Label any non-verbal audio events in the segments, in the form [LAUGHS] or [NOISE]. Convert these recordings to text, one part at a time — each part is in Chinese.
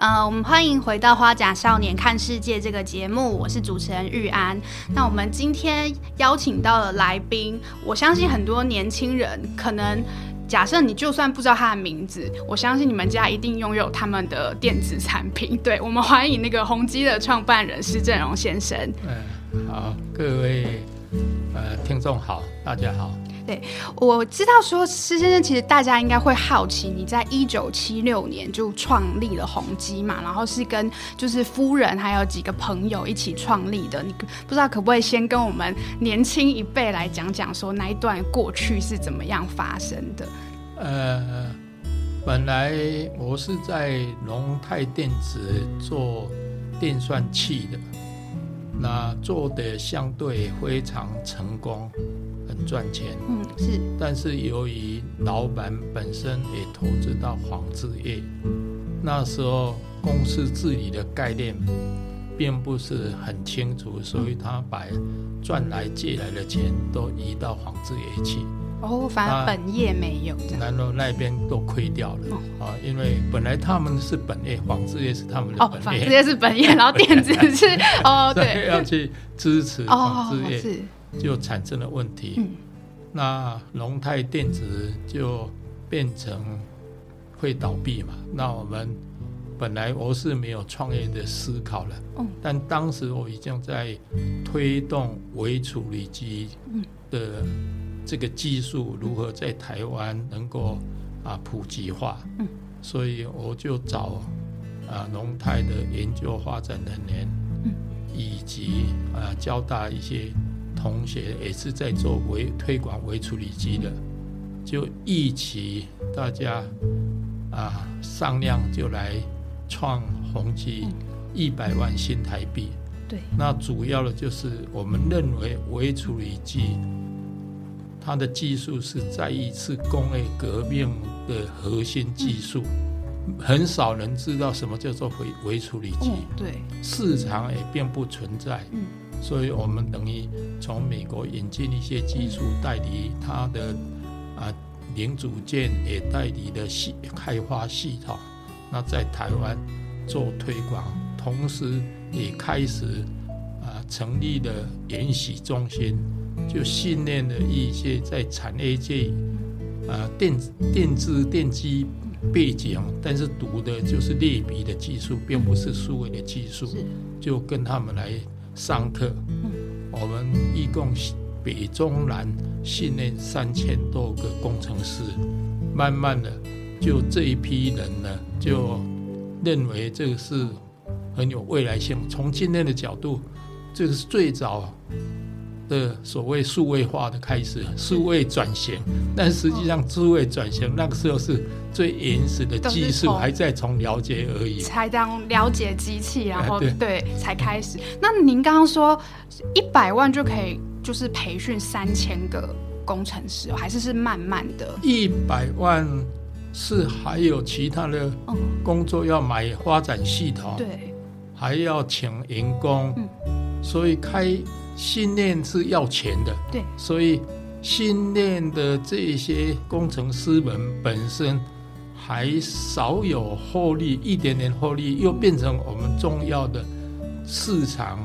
呃，我们欢迎回到《花甲少年看世界》这个节目，我是主持人玉安。那我们今天邀请到了来宾，我相信很多年轻人可能。假设你就算不知道他的名字，我相信你们家一定拥有他们的电子产品。对我们欢迎那个宏基的创办人施正荣先生。嗯，好，各位呃听众好，大家好。对，我知道说施先生，其实大家应该会好奇，你在一九七六年就创立了宏基嘛，然后是跟就是夫人还有几个朋友一起创立的。你不知道可不可以先跟我们年轻一辈来讲讲，说那一段过去是怎么样发生的？呃，本来我是在龙泰电子做电算器的，那做的相对非常成功。赚钱，嗯是，但是由于老板本身也投资到纺织业，那时候公司治理的概念并不是很清楚，所以他把赚来借来的钱都移到纺织业去。哦，反而本业没有，然后那边都亏掉了啊，因为本来他们是本业，纺织业是他们的本业，纺织业是本业，然后电子是 [LAUGHS] 哦对，要去支持纺织业。就产生了问题，那龙泰电子就变成会倒闭嘛？那我们本来我是没有创业的思考了，但当时我已经在推动微处理机的这个技术如何在台湾能够啊普及化，所以我就找啊龙泰的研究发展人员，以及啊交大一些。同学也是在做微推广微处理机的，就一起大家啊商量就来创宏基一百万新台币。对，那主要的就是我们认为微处理机它的技术是再一次工业革命的核心技术，很少人知道什么叫做微微处理机。对，市场也并不存在。嗯。所以我们等于从美国引进一些技术，代理它的啊零组件，也代理的系开发系统。那在台湾做推广，同时也开始啊成立了研习中心，就训练了一些在产业界啊电电子电机背景，但是读的就是类比的技术，并不是数位的技术，就跟他们来。上课，我们一共北中南训练三千多个工程师，慢慢的，就这一批人呢，就认为这个是很有未来性。从今天的角度，这个是最早。的所谓数位化的开始，数位转型，但实际上数位转型那个时候是最原始的技术，还在从了解而已，才当了解机器，然后对才开始。那您刚刚说一百万就可以，就是培训三千个工程师，还是是慢慢的？一百万是还有其他的工作要买发展系统，对，还要请员工，所以开。训练是要钱的，对，所以训练的这些工程师们本身还少有获利，一点点获利又变成我们重要的市场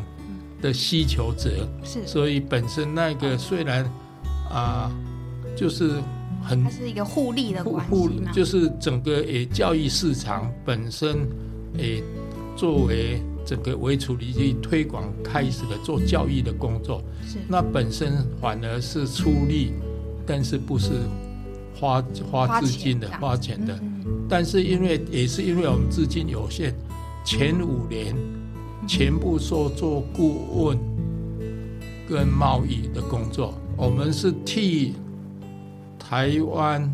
的需求者，是，所以本身那个虽然啊，就是很，它是一个互利的关系就是整个诶教育市场本身诶作为。整个微处理器推广开始了做教育的工作，是。那本身反而是出力，但是不是花花资金的花钱的，但是因为也是因为我们资金有限，前五年全部说做顾问跟贸易的工作，我们是替台湾、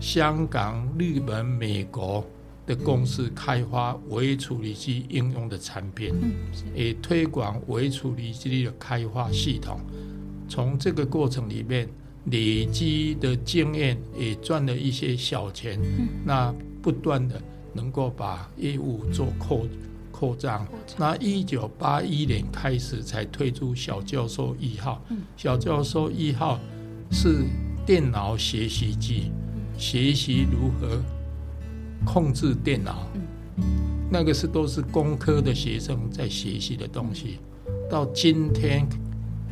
香港、日本、美国。的公司开发微处理器应用的产品，也推广微处理器的开发系统。从这个过程里面累积的经验，也赚了一些小钱。那不断的能够把业务做扩扩张。那一九八一年开始才推出小教授一号。小教授一号是电脑学习机，学习如何。控制电脑，那个是都是工科的学生在学习的东西，到今天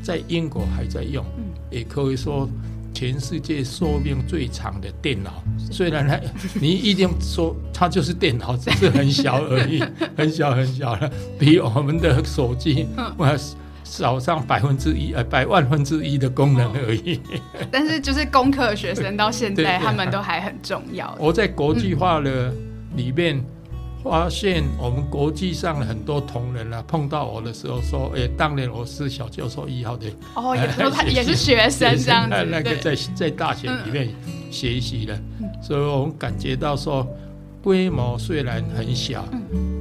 在英国还在用，也可以说全世界寿命最长的电脑。虽然呢，你一定说它就是电脑，只是很小而已，[LAUGHS] 很小很小了，比我们的手机我少上百分之一呃百万分之一的功能而已。[LAUGHS] 但是就是工科学生到现在 [LAUGHS] 他们都还很重要。我在国际化的里面。发现我们国际上很多同仁啊，碰到我的时候说：“哎，当年我是小教授一号的哦，也说他 [LAUGHS] 也是学生这样子，那个在在大学里面学习的，所以我们感觉到说，规模虽然很小，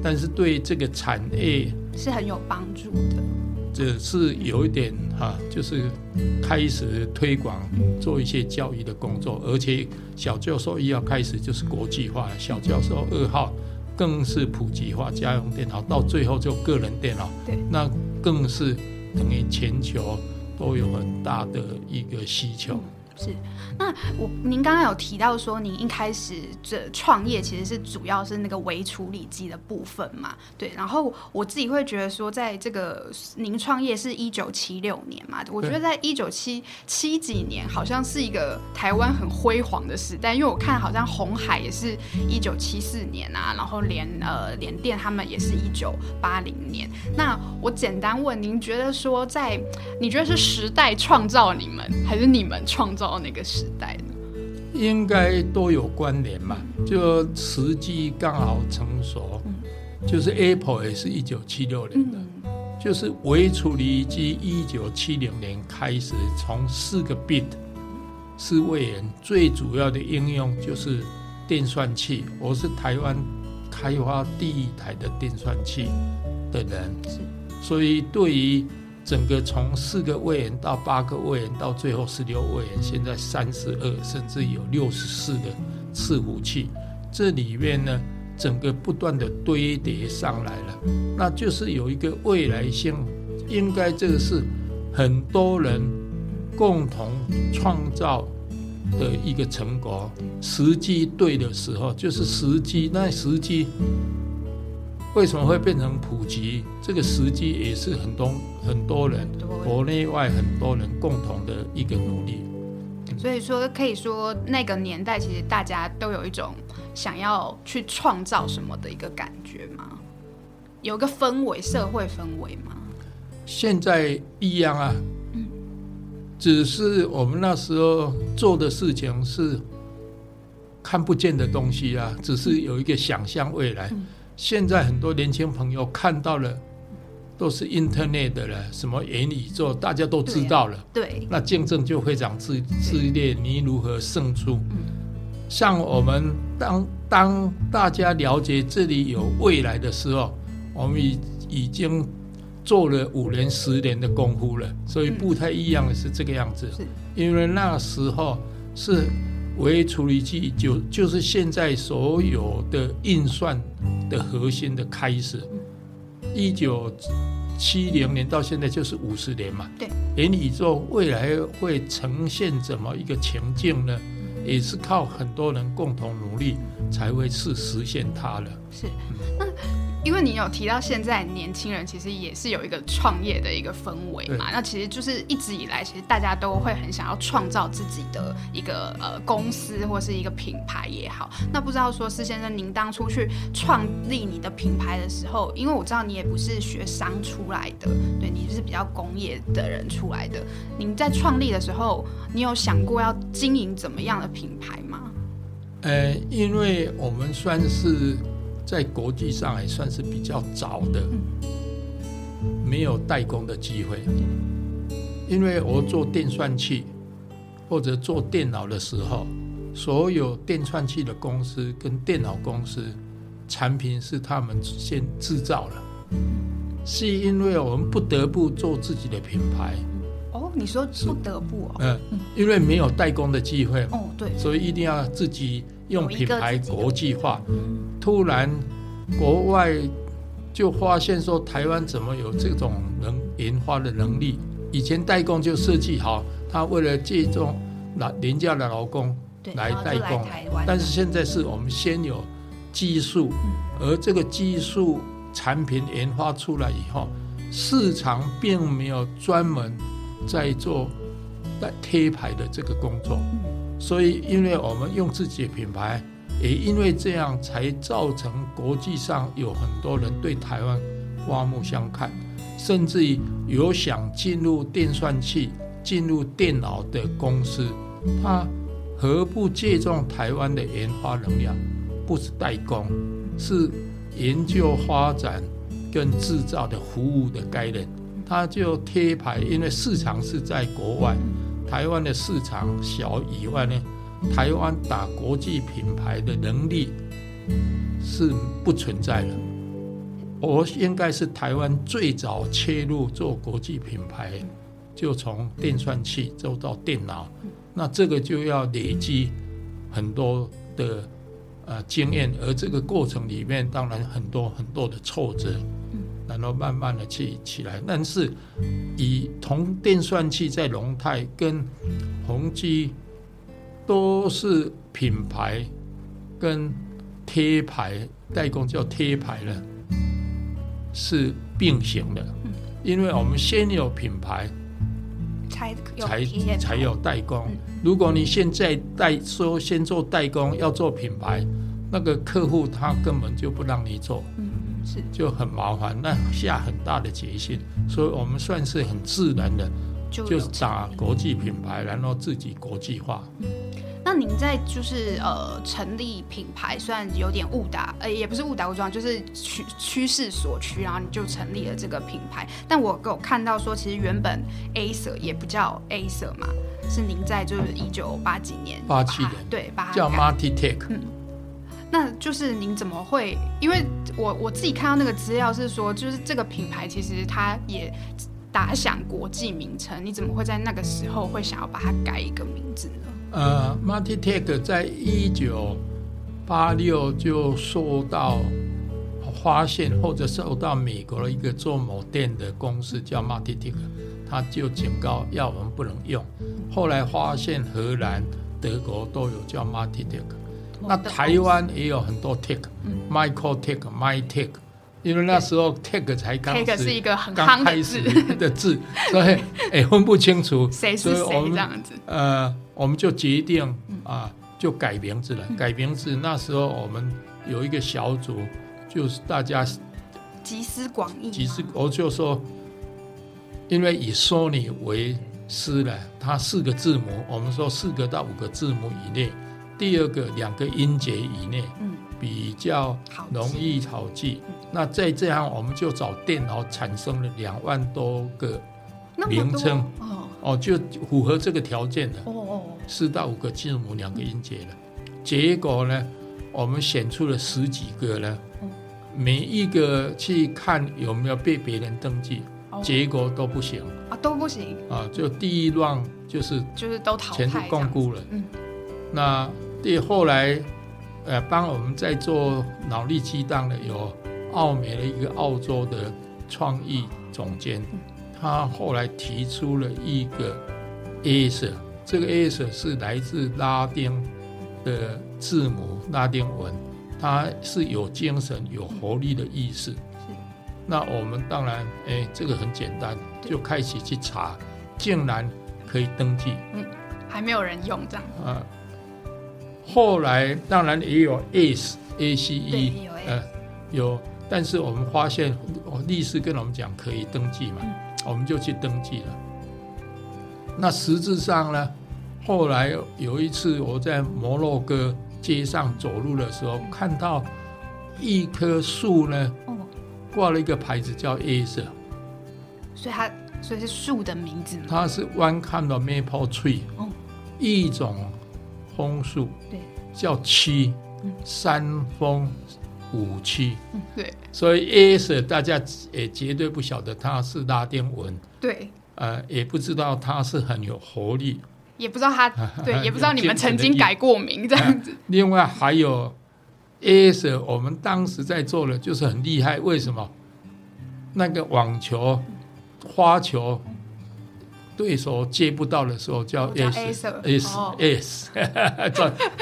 但是对这个产业是很有帮助的。这是有一点哈，就是开始推广做一些教育的工作，而且小教授一号开始就是国际化，小教授二号。更是普及化家用电脑，到最后就个人电脑，对，那更是等于全球都有很大的一个需求。是，那我您刚刚有提到说，您一开始这创业其实是主要是那个微处理机的部分嘛？对，然后我自己会觉得说，在这个您创业是一九七六年嘛，我觉得在一九七七几年好像是一个台湾很辉煌的时代，因为我看好像红海也是一九七四年啊，然后联呃联电他们也是一九八零年。那我简单问，您觉得说，在你觉得是时代创造你们，还是你们创造？到那个时代呢，应该都有关联嘛。就时机刚好成熟，就是 Apple 也是一九七六年的，就是微处理机一九七零年开始，从四个 bit 是位元，最主要的应用就是电算器。我是台湾开发第一台的电算器的人，所以对于。整个从四个位元到八个位元，到最后十六位元，现在三十二，甚至有六十四的伺服器，这里面呢，整个不断的堆叠上来了，那就是有一个未来性，应该这个是很多人共同创造的一个成果，时机对的时候，就是时机，那时机。为什么会变成普及？这个时机也是很多很多人，国内外很多人共同的一个努力。所以说，可以说那个年代，其实大家都有一种想要去创造什么的一个感觉吗？有个氛围，社会氛围吗？现在一样啊，嗯只是我们那时候做的事情是看不见的东西啊，只是有一个想象未来。现在很多年轻朋友看到了，都是 Internet 的了，什么元宇宙，大家都知道了。对，那竞争就非常激激烈，你如何胜出？像我们当当大家了解这里有未来的时候，我们已已经做了五年、十年的功夫了，所以不太一样的是这个样子。因为那时候是。微处理器就就是现在所有的运算的核心的开始，一九七零年到现在就是五十年嘛。对，元宇宙未来会呈现怎么一个情境呢？也是靠很多人共同努力才会是实现它的。是，那。因为你有提到现在年轻人其实也是有一个创业的一个氛围嘛，那其实就是一直以来其实大家都会很想要创造自己的一个呃公司或是一个品牌也好。那不知道说施先生，您当初去创立你的品牌的时候，因为我知道你也不是学商出来的，对你就是比较工业的人出来的。您在创立的时候，你有想过要经营怎么样的品牌吗？呃，因为我们算是。在国际上还算是比较早的，没有代工的机会。因为我做电算器或者做电脑的时候，所有电算器的公司跟电脑公司产品是他们先制造了，是因为我们不得不做自己的品牌。哦，你说不得不哦？嗯，因为没有代工的机会。哦，对，所以一定要自己。用品牌国际化，突然国外就发现说台湾怎么有这种能研发的能力？以前代工就设计好，他为了借重老廉价的劳工来代工，但是现在是我们先有技术，而这个技术产品研发出来以后，市场并没有专门在做在贴牌的这个工作，所以因为我们用自己的品牌，也因为这样才造成国际上有很多人对台湾刮目相看，甚至于有想进入电算器、进入电脑的公司，他何不借重台湾的研发能量？不是代工，是研究发展跟制造的服务的概念。他就贴牌，因为市场是在国外，台湾的市场小以外呢，台湾打国际品牌的能力是不存在的。我应该是台湾最早切入做国际品牌，就从电算器走到电脑，那这个就要累积很多的。呃，经验，而这个过程里面，当然很多很多的挫折，然后慢慢的去起来。但是，以同电算器在龙泰跟宏基都是品牌跟贴牌代工叫贴牌了，是并行的。因为我们先有品牌，才才才有代工。如果你现在代说先做代工，要做品牌，那个客户他根本就不让你做，就很麻烦，那下很大的决心，所以我们算是很自然的，就打国际品牌，然后自己国际化。那您在就是呃成立品牌，虽然有点误打，呃也不是误打误撞，就是趋趋势所趋，然后你就成立了这个品牌。但我有看到说，其实原本 A 色也不叫 A 色嘛，是您在就是一九八几年，八七年，对，把叫 Martitech。嗯，那就是您怎么会？因为我我自己看到那个资料是说，就是这个品牌其实它也打响国际名称，你怎么会在那个时候会想要把它改一个名字呢？呃，MARTITECH 在一九八六就受到发现，或者受到美国的一个做某店的公司叫 MARTITECH，他就警告要我们不能用。后来发现荷兰、德国都有叫 MARTITECH 那台湾也有很多 Tech，Michael Tech，My Tech。因为那时候 tag 才刚是一个很刚开始的字，[LAUGHS] 所以哎分不清楚谁是谁这样子。呃，我们就决定啊，就改名字了。改名字那时候我们有一个小组，就是大家集思广益。集思，我就说，因为以 Sony 为师了，它四个字母，我们说四个到五个字母以内，第二个两个音节以内。嗯。比较容易好记，那再这样我们就找电脑产生了两万多个名称。哦，哦，就符合这个条件的哦哦，四到五个字母两个音节的，结果呢，我们选出了十几个呢，每一个去看有没有被别人登记，结果都不行。啊，都不行。啊，就第一浪就是就是都淘汰，全部共估了，嗯，那第后来。呃，帮我们在做脑力激荡的有澳美的一个澳洲的创意总监，他后来提出了一个 A S，这个 A S 是来自拉丁的字母拉丁文，它是有精神、有活力的意思。那我们当然，哎，这个很简单，就开始去查，竟然可以登记。嗯，还没有人用这样。啊。后来当然也有 ACE A C E，呃，有，但是我们发现，律师跟我们讲可以登记嘛，我们就去登记了。那实质上呢，后来有一次我在摩洛哥街上走路的时候，看到一棵树呢，挂了一个牌子叫 ACE，所以它所以是树的名字。它是 One kind of maple tree，一种。枫树，对，叫七，三峰五七，对，所以 A S 大家也绝对不晓得它是拉丁文，对，呃，也不知道它是很有活力，也不知道它，[LAUGHS] 对，也不知道你们曾经改过名这样子。[LAUGHS] 另外还有 A S，我们当时在做的就是很厉害，为什么？那个网球、花球。对手接不到的时候叫 S S S，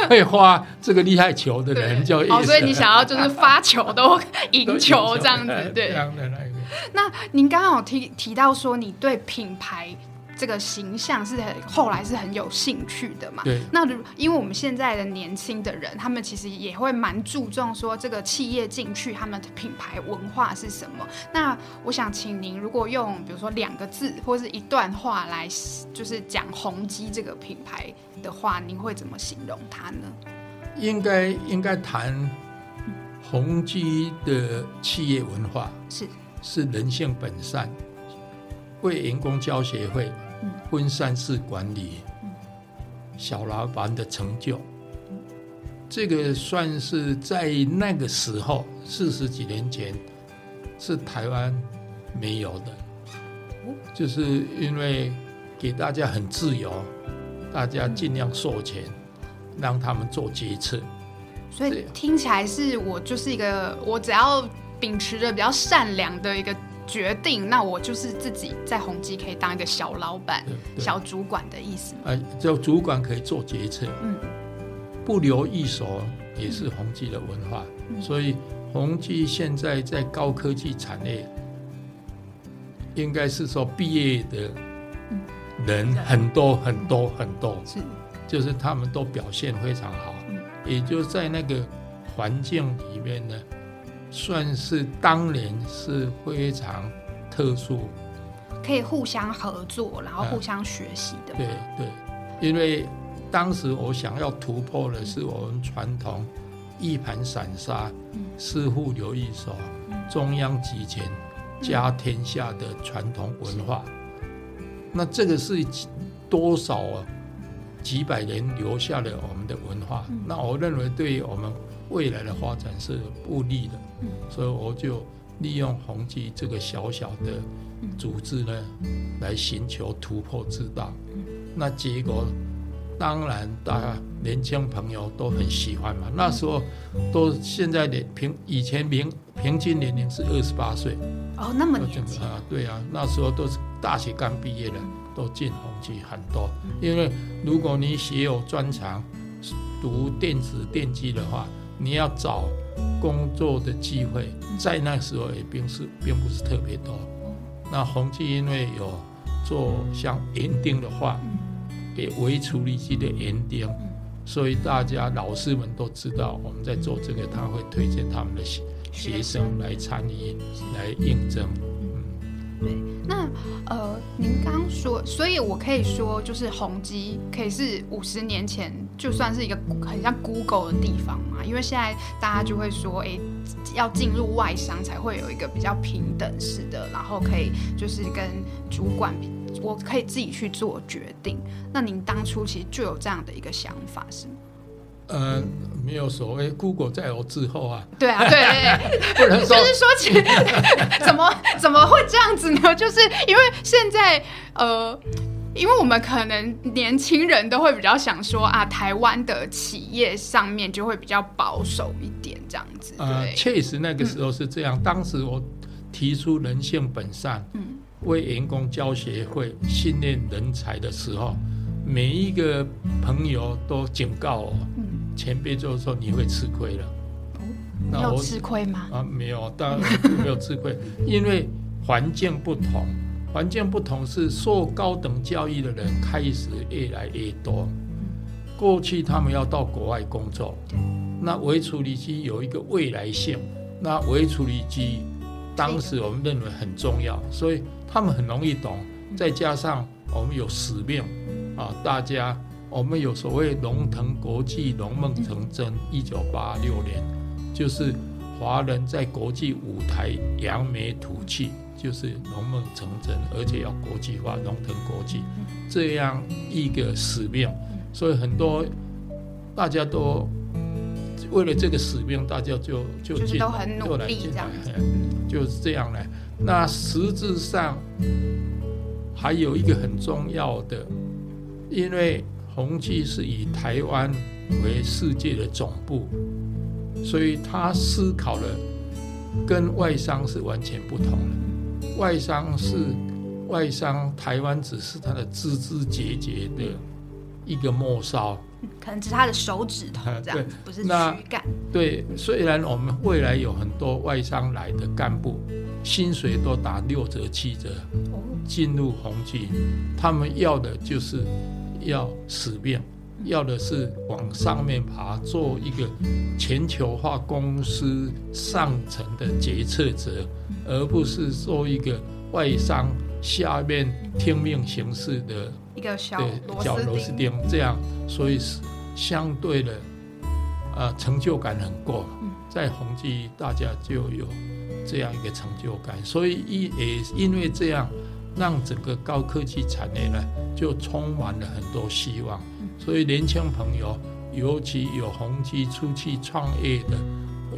会发这个厉害球的人叫 S。哦，所以你想要就是发球都赢球这样子，对。[LAUGHS] 这样的那个。那您刚刚有提提到说你对品牌。这个形象是很后来是很有兴趣的嘛？对。那因为我们现在的年轻的人，他们其实也会蛮注重说这个企业进去，他们的品牌文化是什么？那我想请您，如果用比如说两个字或是一段话来，就是讲宏基这个品牌的话，您会怎么形容它呢？应该应该谈宏基的企业文化是是人性本善，为员工交协会。分散式管理，小老板的成就，这个算是在那个时候四十几年前是台湾没有的，就是因为给大家很自由，大家尽量授权，让他们做决策。所以听起来是我就是一个，我只要秉持着比较善良的一个。决定，那我就是自己在宏基可以当一个小老板、小主管的意思。哎，就主管可以做决策，嗯，不留一手也是宏基的文化。所以宏基现在在高科技产业，应该是说毕业的人很多很多很多，是，就是他们都表现非常好，也就在那个环境里面呢。算是当年是非常特殊，可以互相合作，然后互相学习的。对对，因为当时我想要突破的是我们传统一盘散沙、师傅留一手、中央集权家天下的传统文化。那这个是多少啊？几百年留下了我们的文化。那我认为对于我们。未来的发展是不利的，所以我就利用宏基这个小小的组织呢，来寻求突破之道。那结果当然大家年轻朋友都很喜欢嘛。那时候都现在的平以前平平均年龄是二十八岁哦，那么年轻啊？对啊，那时候都是大学刚毕业的都进宏基很多。因为如果你学有专长，读电子电机的话。你要找工作的机会，在那时候也并是并不是特别多。那宏基因为有做像园丁的话，给微处理器的园丁，所以大家老师们都知道我们在做这个，他会推荐他们的学学生来参与来应征。对，那呃，您刚说，所以我可以说，就是宏基可以是五十年前就算是一个很像 Google 的地方嘛，因为现在大家就会说，哎，要进入外商才会有一个比较平等式的，然后可以就是跟主管，我可以自己去做决定。那您当初其实就有这样的一个想法，是吗？呃，没有所谓，Google 在我之后啊。对啊，对对对，[LAUGHS] 不能说。就是说起 [LAUGHS] 怎么怎么会这样子呢？就是因为现在呃，因为我们可能年轻人都会比较想说啊，台湾的企业上面就会比较保守一点这样子。呃，确实那个时候是这样。当时我提出人性本善，嗯，为员工教协会训练人才的时候，每一个朋友都警告我。前辈就是说你会吃亏了，没有吃亏吗？啊，没有，当然没有吃亏，因为环境不同，环境不同是受高等教育的人开始越来越多。过去他们要到国外工作，那微处理机有一个未来性，那微处理机当时我们认为很重要，所以他们很容易懂，再加上我们有使命啊，大家。我们有所谓“龙腾国际，龙梦成真”。一九八六年，就是华人在国际舞台扬眉吐气，就是龙梦成真，而且要国际化，龙腾国际这样一个使命。所以很多大家都为了这个使命，大家就就进都很努力这样就是这样来。那实质上还有一个很重要的，因为。宏基是以台湾为世界的总部，所以他思考的跟外商是完全不同的。外商是外商台湾只是他的枝枝节节的一个末梢，[LAUGHS] 可能只是他的手指头这样子，不是那躯干。对，虽然我们未来有很多外商来的干部，薪水都打六折七折，进入宏基，他们要的就是要使命，要的是往上面爬，做一个全球化公司上层的决策者，而不是做一个外商下面听命行事的一个小对螺丝丝钉，这样，所以是相对的，呃，成就感很够。嗯。在宏基，大家就有这样一个成就感，所以一也因为这样，让整个高科技产业呢，就充满了很多希望。所以年轻朋友，尤其有宏基出去创业的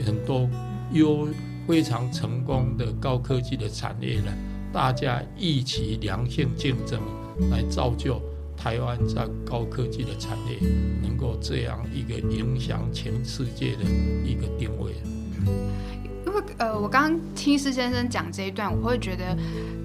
很多优非常成功的高科技的产业呢，大家一起良性竞争，来造就台湾在高科技的产业能够这样一个影响全世界的一个定位。因为呃，我刚刚听施先生讲这一段，我会觉得，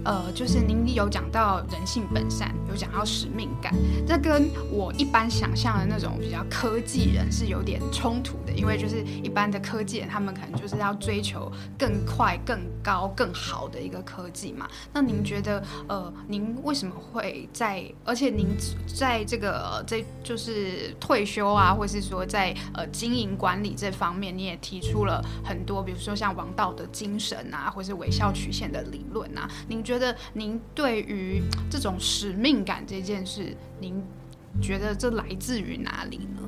呃，就是您有讲到人性本善，有讲到使命感，这跟我一般想象的那种比较科技人是有点冲突的，因为就是一般的科技人，他们可能就是要追求更快、更高、更好的一个科技嘛。那您觉得，呃，您为什么会在，而且您在这个呃这就是退休啊，或是说在呃经营管理这方面，你也提出了很多，比如说像王道的精神啊，或是微笑曲线的理论啊。您觉得您对于这种使命感这件事，您觉得这来自于哪里呢？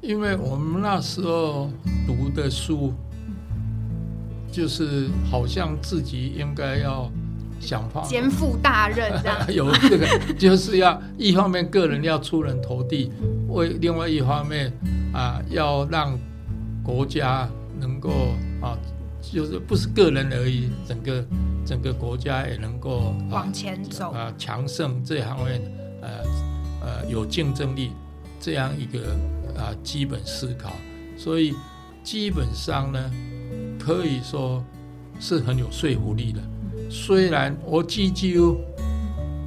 因为我们那时候读的书，就是好像自己应该要想方法肩负大任这样 [LAUGHS] 有这个，就是要一方面个人要出人头地，为另外一方面啊，要让国家能够啊，就是不是个人而已，整个整个国家也能够啊往前走。啊强盛这方面，呃呃有竞争力这样一个啊基本思考，所以基本上呢，可以说是很有说服力的。虽然我 GGU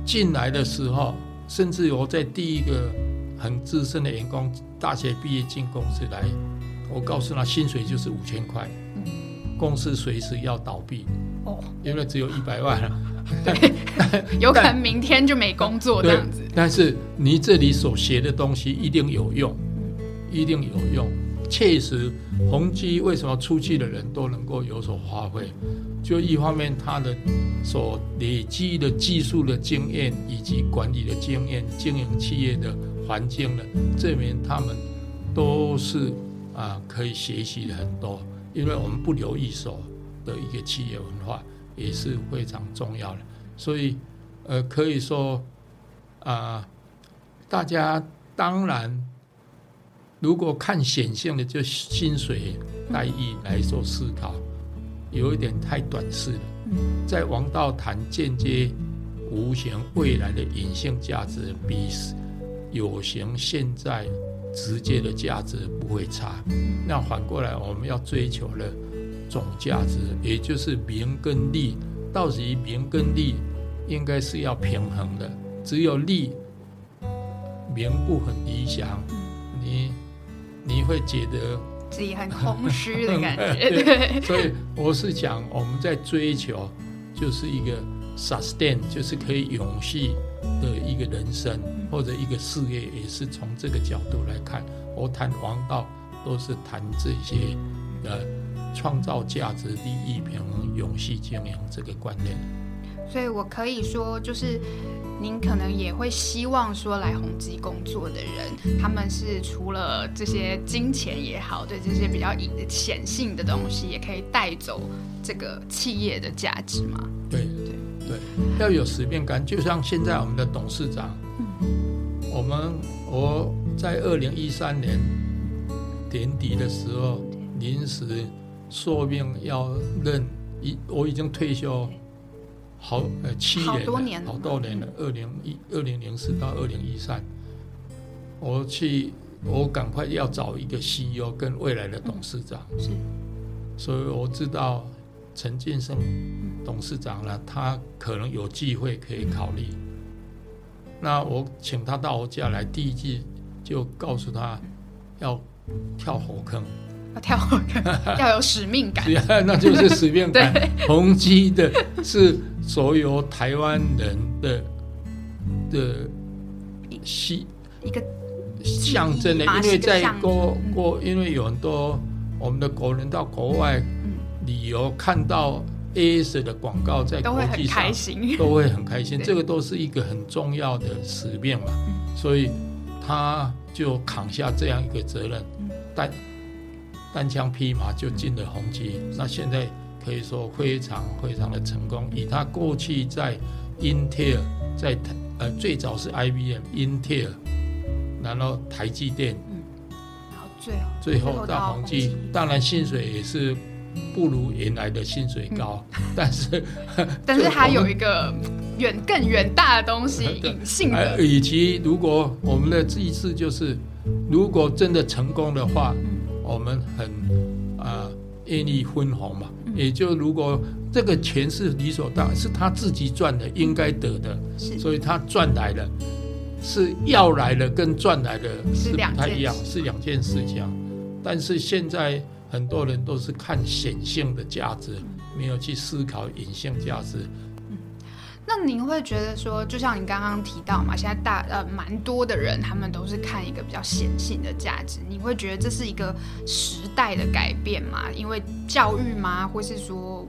进来的时候，甚至我在第一个很资深的员工大学毕业进公司来，我告诉他薪水就是五千块，公司随时要倒闭，哦，因为只有一百万 [LAUGHS] 了。有可能明天就没工作这样子。但是你这里所学的东西一定有用，一定有用。确实，宏基为什么出去的人都能够有所发挥？就一方面，他的所累积的技术的经验，以及管理的经验、经营企业的环境呢，证明他们都是啊可以学习的很多。因为我们不留一手的一个企业文化也是非常重要的，所以呃可以说啊、大家当然如果看显性的，就薪水待遇来做思考，有一点太短视了。在王道谈间接、无形未来的隐性价值，比有形现在直接的价值不会差。那反过来，我们要追求的总价值，也就是名跟利，到底名跟利应该是要平衡的。只有利名不很理想，你你会觉得自己很空虚的感觉，对对，所以我是讲，我们在追求就是一个 sustain，就是可以永续的一个人生或者一个事业，也是从这个角度来看。我谈王道都是谈这些呃创造价值、利益平衡、永续经营这个观念。所以我可以说，就是您可能也会希望说，来宏基工作的人，他们是除了这些金钱也好，对这些比较隐显性的东西，也可以带走这个企业的价值嘛？对对对，要有使命感。就像现在我们的董事长，我们我在二零一三年年底的时候临时受命要任，一我已经退休好呃七年了多年了好多年了，二零一二零零四到二零一三，我去我赶快要找一个 CEO 跟未来的董事长。是所以我知道陈建生董事长呢，他可能有机会可以考虑。那我请他到我家来，第一季就告诉他要跳火坑，要跳火坑，要有使命感，[LAUGHS] 那就是使命感。[LAUGHS] 宏基的是所有台湾人的的西一个象征的，因为在国国，因为有很多我们的国人到国外旅游，看到。A S 的广告在国际上 [LAUGHS] 都会很开心，这个都是一个很重要的使命嘛，所以他就扛下这样一个责任，单单枪匹马就进了宏基，那现在可以说非常非常的成功。以他过去在英特尔，在台呃最早是 IBM Intel，，然后台积电，然后最后最后到宏基，当然薪水也是。不如原来的薪水高，但是 [LAUGHS] 但是它有一个远更远大的东西，[LAUGHS] 隐性的。以及如果我们的意思就是，如果真的成功的话，我们很啊愿意分红嘛。也就如果这个钱是理所当然，是他自己赚的，应该得的，所以他赚来了，是要来的，跟赚来的是不太一样，是两件事情。但是现在。很多人都是看显性的价值，没有去思考隐性价值。嗯，那您会觉得说，就像你刚刚提到嘛，现在大呃蛮多的人，他们都是看一个比较显性的价值。你会觉得这是一个时代的改变吗？因为教育吗？或是说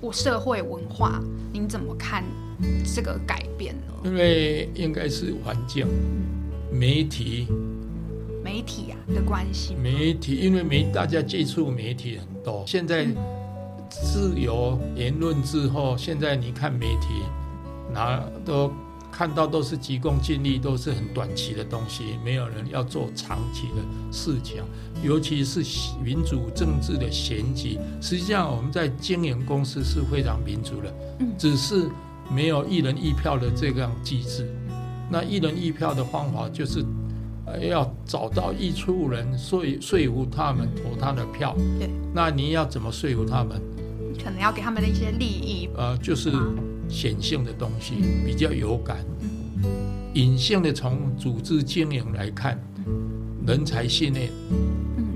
我社会文化？您怎么看这个改变呢？因为应该是环境、媒体。媒体啊的关系，媒体因为媒大家接触媒体很多，现在自由言论之后，现在你看媒体，哪都看到都是急功近利，都是很短期的东西，没有人要做长期的事情，尤其是民主政治的选举，实际上我们在经营公司是非常民主的，嗯，只是没有一人一票的这样机制，那一人一票的方法就是。要找到一出人说说服他们投他的票，对，那你要怎么说服他们？可能要给他们的一些利益，呃，就是显性的东西比较有感，隐性的从组织经营来看，人才训练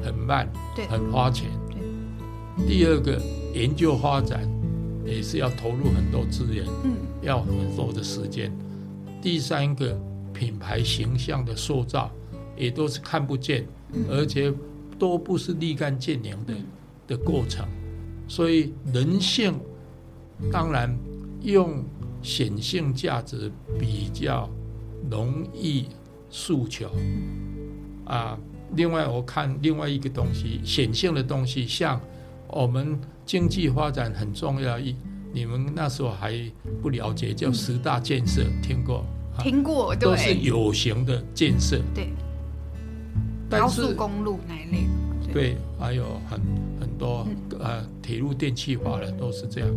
很慢，对，很花钱，对。第二个研究发展也是要投入很多资源，嗯，要很多的时间。第三个品牌形象的塑造。也都是看不见，而且都不是立竿见影的的过程，所以人性当然用显性价值比较容易诉求啊。另外，我看另外一个东西，显性的东西，像我们经济发展很重要一，你们那时候还不了解，叫十大建设，听过？听过，都是有形的建设，对。高速公路那一类，对，还有很很多呃铁路电气化的都是这样，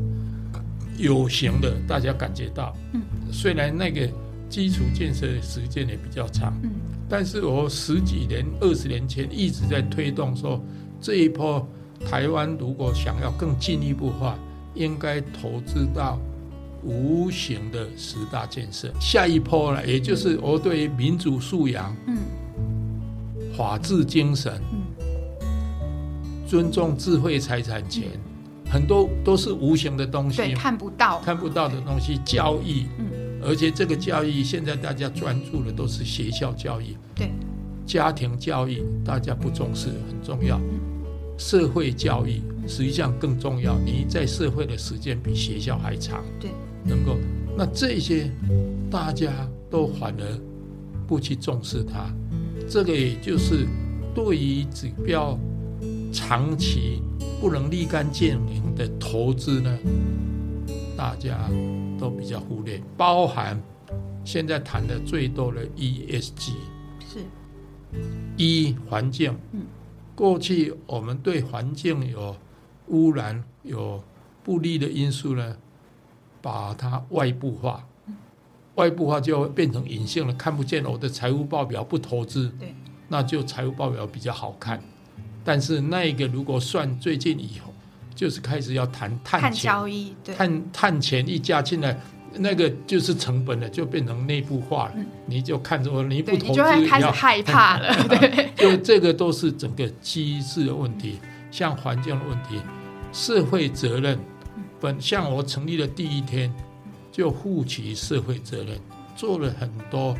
有形的大家感觉到，嗯，虽然那个基础建设时间也比较长，嗯，但是我十几年、二十年前一直在推动说，这一波台湾如果想要更进一步化，应该投资到无形的十大建设。下一波了，也就是我对民主素养，嗯。法治精神，尊重智慧财产权，很多都是无形的东西，看不到。看不到的东西。教育，嗯，而且这个教育现在大家专注的都是学校教育，对，家庭教育大家不重视，很重要。社会教育实际上更重要，你在社会的时间比学校还长，对，能够那这些大家都反而不去重视它。这个也就是对于指标长期不能立竿见影的投资呢，大家都比较忽略。包含现在谈的最多的 ESG，是一环境。嗯，过去我们对环境有污染、有不利的因素呢，把它外部化。外部化就变成隐性了，看不见我的财务报表不投资，对，那就财务报表比较好看。但是那一个如果算最近以后，就是开始要谈碳交易，对，碳碳钱一加进来，那个就是成本了，就变成内部化了。你就看着我，你不对，投资你就会开始要害怕了，[LAUGHS] 对，就这个都是整个机制的问题，像环境的问题，社会责任。本像我成立的第一天，就负起社会责任，做了很多，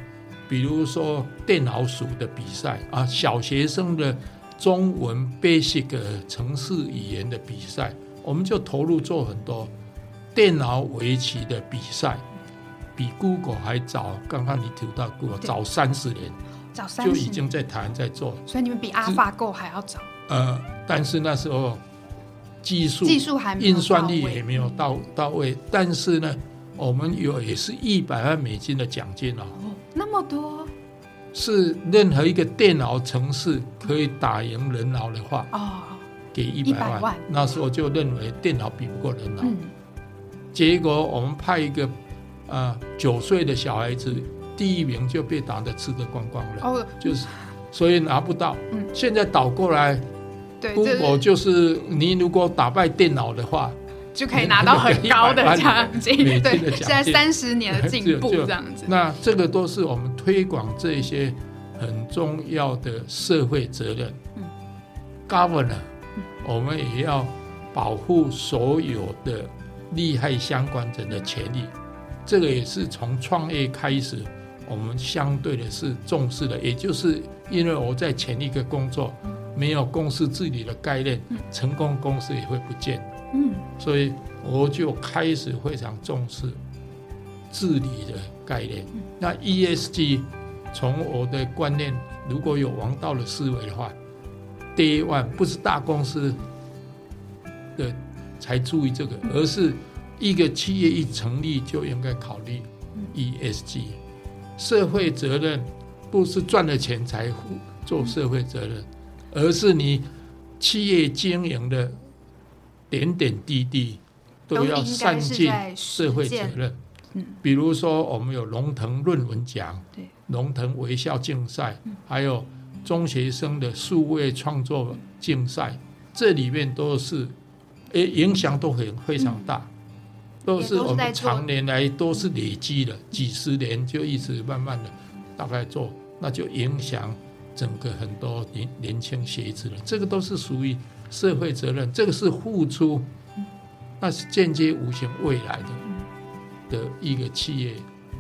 比如说电脑鼠的比赛啊，小学生的中文 basic 城市语言的比赛，我们就投入做很多电脑围棋的比赛，比 Google 还早。刚刚你提到 Google 早三十年。早三就已经在台湾在做，所以你们比 AlphaGo 还要早，呃，但是那时候技术技术还没运算力也没有到到位，但是呢，我们有也是一百万美金的奖金哦，哦，那么多？是任何一个电脑城市可以打赢人脑的话，哦，给一100百万。万。那时候就认为电脑比不过人脑，嗯，结果我们派一个啊九岁的小孩子，第一名就被打得吃的光光了，哦，就是所以拿不到。嗯。现在倒过来。对，Google 就是你如果打败电脑的话，就可以拿到很高的 [LAUGHS] 奖金，对，现在三十年的进步 [LAUGHS] 这样子，那这个都是我们推广这些很重要的社会责任。嗯。Governor，我们也要保护所有的利害相关者的权利，这个也是从创业开始，我们相对的是重视的，也就是因为我在前一个工作没有公司治理的概念，成功公司也会不见。嗯，所以我就开始非常重视治理的概念。那 ESG 从我的观念，如果有王道的思维的话，Day One 不是大公司的才注意这个，而是一个企业一成立就应该考虑 ESG 社会责任，不是赚了钱才做社会责任，而是你企业经营的点点滴滴都要善尽社会责，任。嗯。比如说，我们有龙腾论文奖对、嗯龙腾微笑竞赛，还有中学生的数位创作竞赛，这里面都是，诶，影响都很非常大，都是我们常年来都是累积的，几十年就一直慢慢的大概做，那就影响整个很多年年轻学子了。这个都是属于社会责任，这个是付出，那是间接无形未来的。的一个企业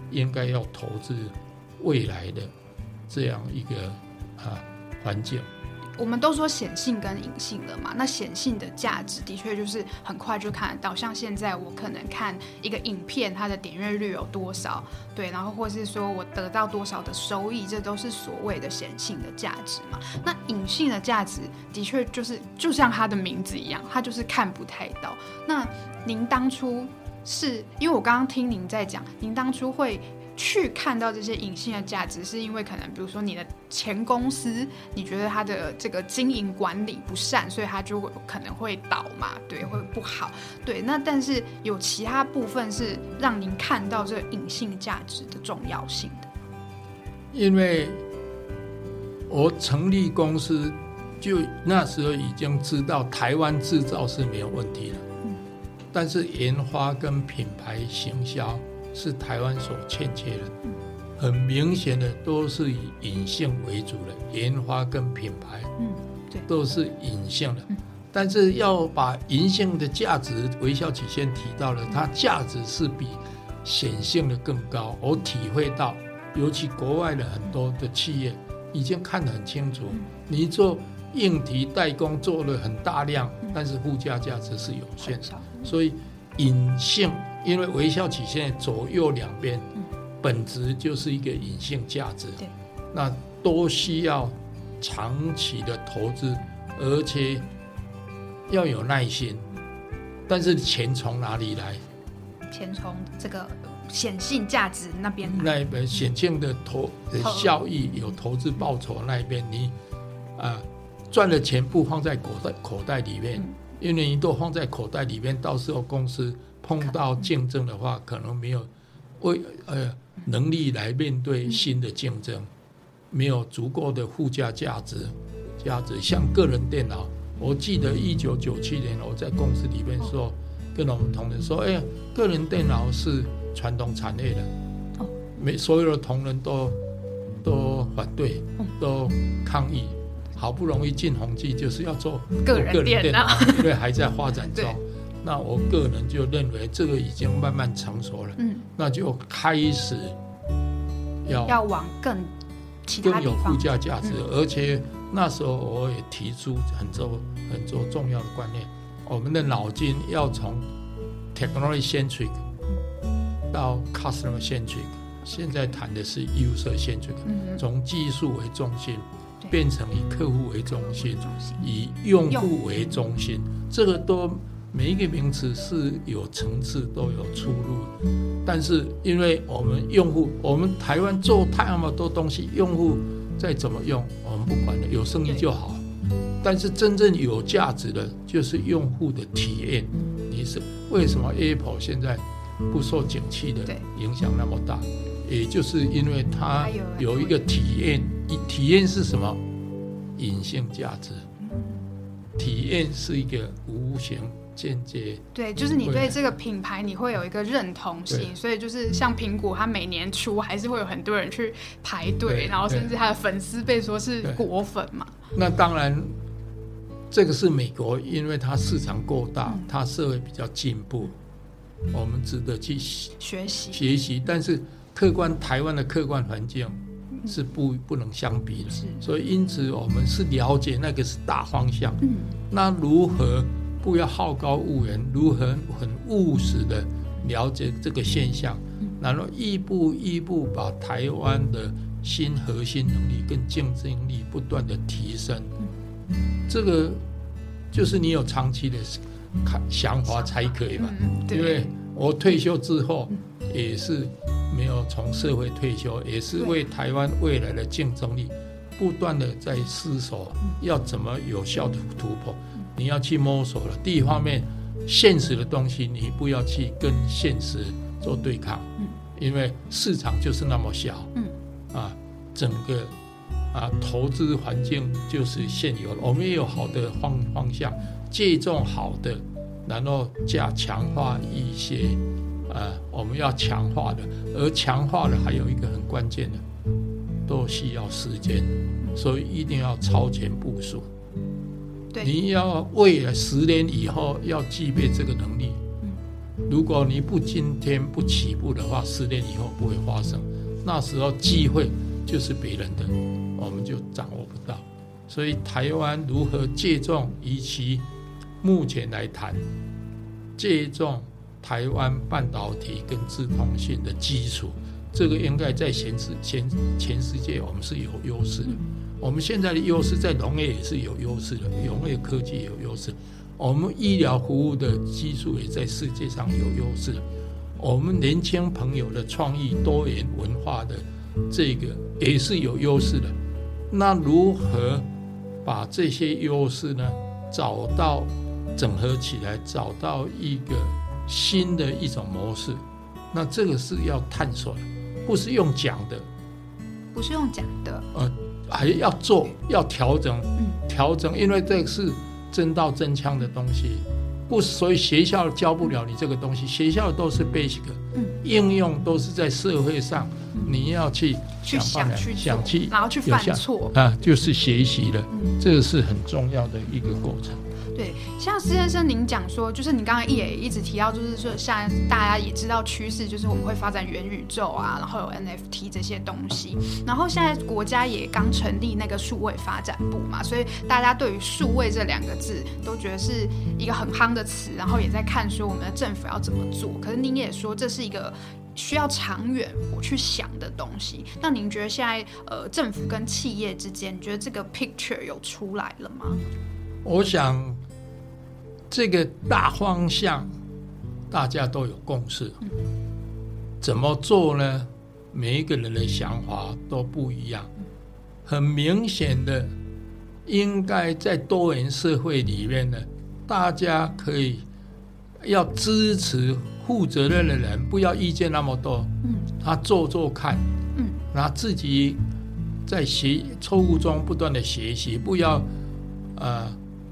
应该要投资未来的这样一个啊环境。我们都说显性跟隐性了嘛，那显性的价值的确就是很快就看得到，像现在我可能看一个影片，它的点阅率有多少，对，然后或是说我得到多少的收益，这都是所谓的显性的价值嘛。那隐性的价值的确就是就像它的名字一样，它就是看不太到。那您当初是因为我刚刚听您在讲，您当初会去看到这些隐性的价值，是因为可能比如说你的前公司，你觉得它的这个经营管理不善，所以它就会可能会倒嘛，对，会不好，对。那但是有其他部分是让您看到这个隐性价值的重要性的。因为我成立公司，就那时候已经知道台湾制造是没有问题的，但是研发跟品牌行销是台湾所欠缺的，很明显的都是以隐性为主的，研发跟品牌，嗯，对都是隐性的。但是要把银性的价值，微笑曲线提到了，它价值是比显性的更高。我体会到，尤其国外的很多的企业已经看得很清楚，你做硬体代工做了很大量，但是附加价值是有限的。所以隐性，因为微笑曲线左右两边嗯。本质就是一个隐性价值。对，那都需要长期的投资，而且要有耐心。但是钱从哪里来？钱从这个显性价值那边，那一边显性的投的效益有投资报酬那一边，你啊赚的钱不放在口袋口袋里面，嗯。因为你都放在口袋里面，到时候公司碰到竞争的话，可能没有为呃能力来面对新的竞争，没有足够的附加价值价值。像个人电脑，我记得一九九七年我在公司里面说，跟我们同仁说，哎，个人电脑是传统产业的，哦，每所有的同仁都都反对，都抗议，好不容易进宏基就是要做个人电脑，因为还在发展中。[LAUGHS] 那我个人就认为这个已经慢慢成熟了，嗯，那就开始要要往更更有附加价值，而且那时候我也提出很多很多重要的观念，我们的脑筋要从 technology centric 到 customer centric，现在谈的是 user centric，从技术为中心变成以客户为中心，以用户。为中心，这个都。每一个名词是有层次，都有出入。但是，因为我们用户，我们台湾做太那么多东西，用户再怎么用，我们不管了，有生意就好。但是，真正有价值的，就是用户的体验。你是为什么 Apple 现在不受景气的影响那么大？也就是因为它有一个体验，体验是什么？隐性价值。体验是一个无形。间接对，就是你对这个品牌你会有一个认同性，所以就是像苹果，它每年出还是会有很多人去排队，然后甚至它的粉丝被说是果粉嘛。那当然，这个是美国，因为它市场够大，它社会比较进步，我们值得去学习学习。但是客观台湾的客观环境是不不能相比的，所以因此我们是了解那个是大方向。嗯，那如何？不要好高骛远，如何很务实的了解这个现象，然后一步一步把台湾的新核心能力跟竞争力不断的提升，这个就是你有长期的看想法才可以嘛。因为我退休之后也是没有从社会退休，也是为台湾未来的竞争力不断的在思索要怎么有效的突破。你要去摸索了。第一方面，现实的东西你不要去跟现实做对抗，嗯，因为市场就是那么小，嗯，啊，整个啊投资环境就是现有的，我们也有好的方方向，借重好的，然后加强化一些，啊，我们要强化的，而强化的还有一个很关键的，都需要时间，所以一定要超前部署。你要为了十年以后要具备这个能力，如果你不今天不起步的话，十年以后不会发生。那时候机会就是别人的，我们就掌握不到。所以台湾如何借重以其目前来谈，借重台湾半导体跟自通信的基础，这个应该在全世全全世界我们是有优势的。我们现在的优势在农业也是有优势的，农业科技有优势。我们医疗服务的技术也在世界上有优势。我们年轻朋友的创意、多元文化的这个也是有优势的。那如何把这些优势呢？找到整合起来，找到一个新的一种模式。那这个是要探索的，不是用讲的，不是用讲的。呃。还要做，要调整，调整，因为这是真刀真枪的东西，不，所以学校教不了你这个东西，学校都是 basic，应用都是在社会上，你要去去想去想去，然后去犯错。啊，就是学习了，这个是很重要的一个过程。对，像施先生您讲说，就是你刚刚也一直提到，就是说现在大家也知道趋势，就是我们会发展元宇宙啊，然后有 NFT 这些东西，然后现在国家也刚成立那个数位发展部嘛，所以大家对于数位这两个字都觉得是一个很夯的词，然后也在看说我们的政府要怎么做。可是您也说这是一个需要长远我去想的东西。那您觉得现在呃政府跟企业之间，你觉得这个 picture 有出来了吗？我想。这个大方向大家都有共识，怎么做呢？每一个人的想法都不一样。很明显的，应该在多元社会里面呢，大家可以要支持负责任的人，不要意见那么多。嗯，他做做看，嗯，然后自己在学错误中不断的学习，不要呃。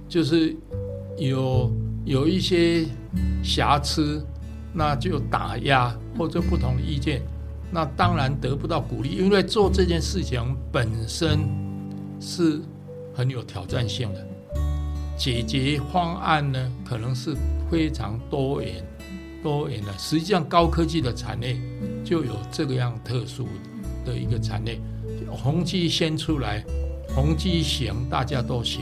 就是有有一些瑕疵，那就打压或者不同的意见，那当然得不到鼓励，因为做这件事情本身是很有挑战性的，解决方案呢可能是非常多元多元的。实际上，高科技的产业就有这个样特殊的一个产业，宏基先出来，宏基行，大家都行，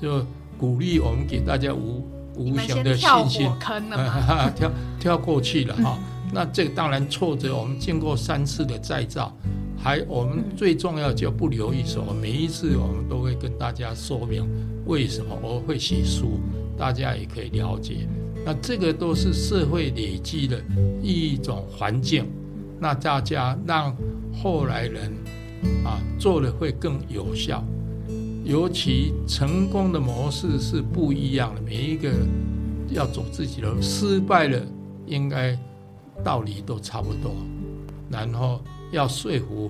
就鼓励我们给大家无无形的信心，跳 [LAUGHS] 跳过去了哈。那这个当然挫折，我们经过三次的再造，还我们最重要就不留一手，每一次我们都会跟大家说明为什么我会写书，大家也可以了解。那这个都是社会累积的一种环境，那大家让后来人啊做的会更有效。尤其成功的模式是不一样的，每一个要走自己的路，失败了应该。道理都差不多，然后要说服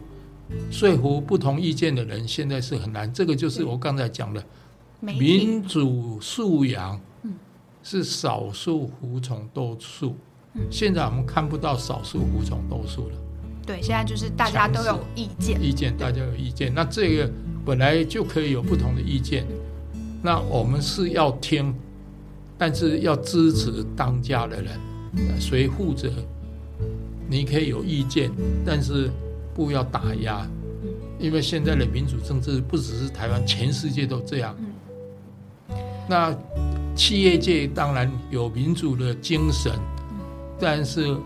说服不同意见的人，现在是很难。这个就是我刚才讲的民主素养，是少数服从多数。现在我们看不到少数服从多数了。对，现在就是大家都有意见，意见大家有意见。那这个本来就可以有不同的意见，那我们是要听，但是要支持当家的人，谁负责？你可以有意见，但是不要打压，因为现在的民主政治不只是台湾，全世界都这样。那企业界当然有民主的精神，但是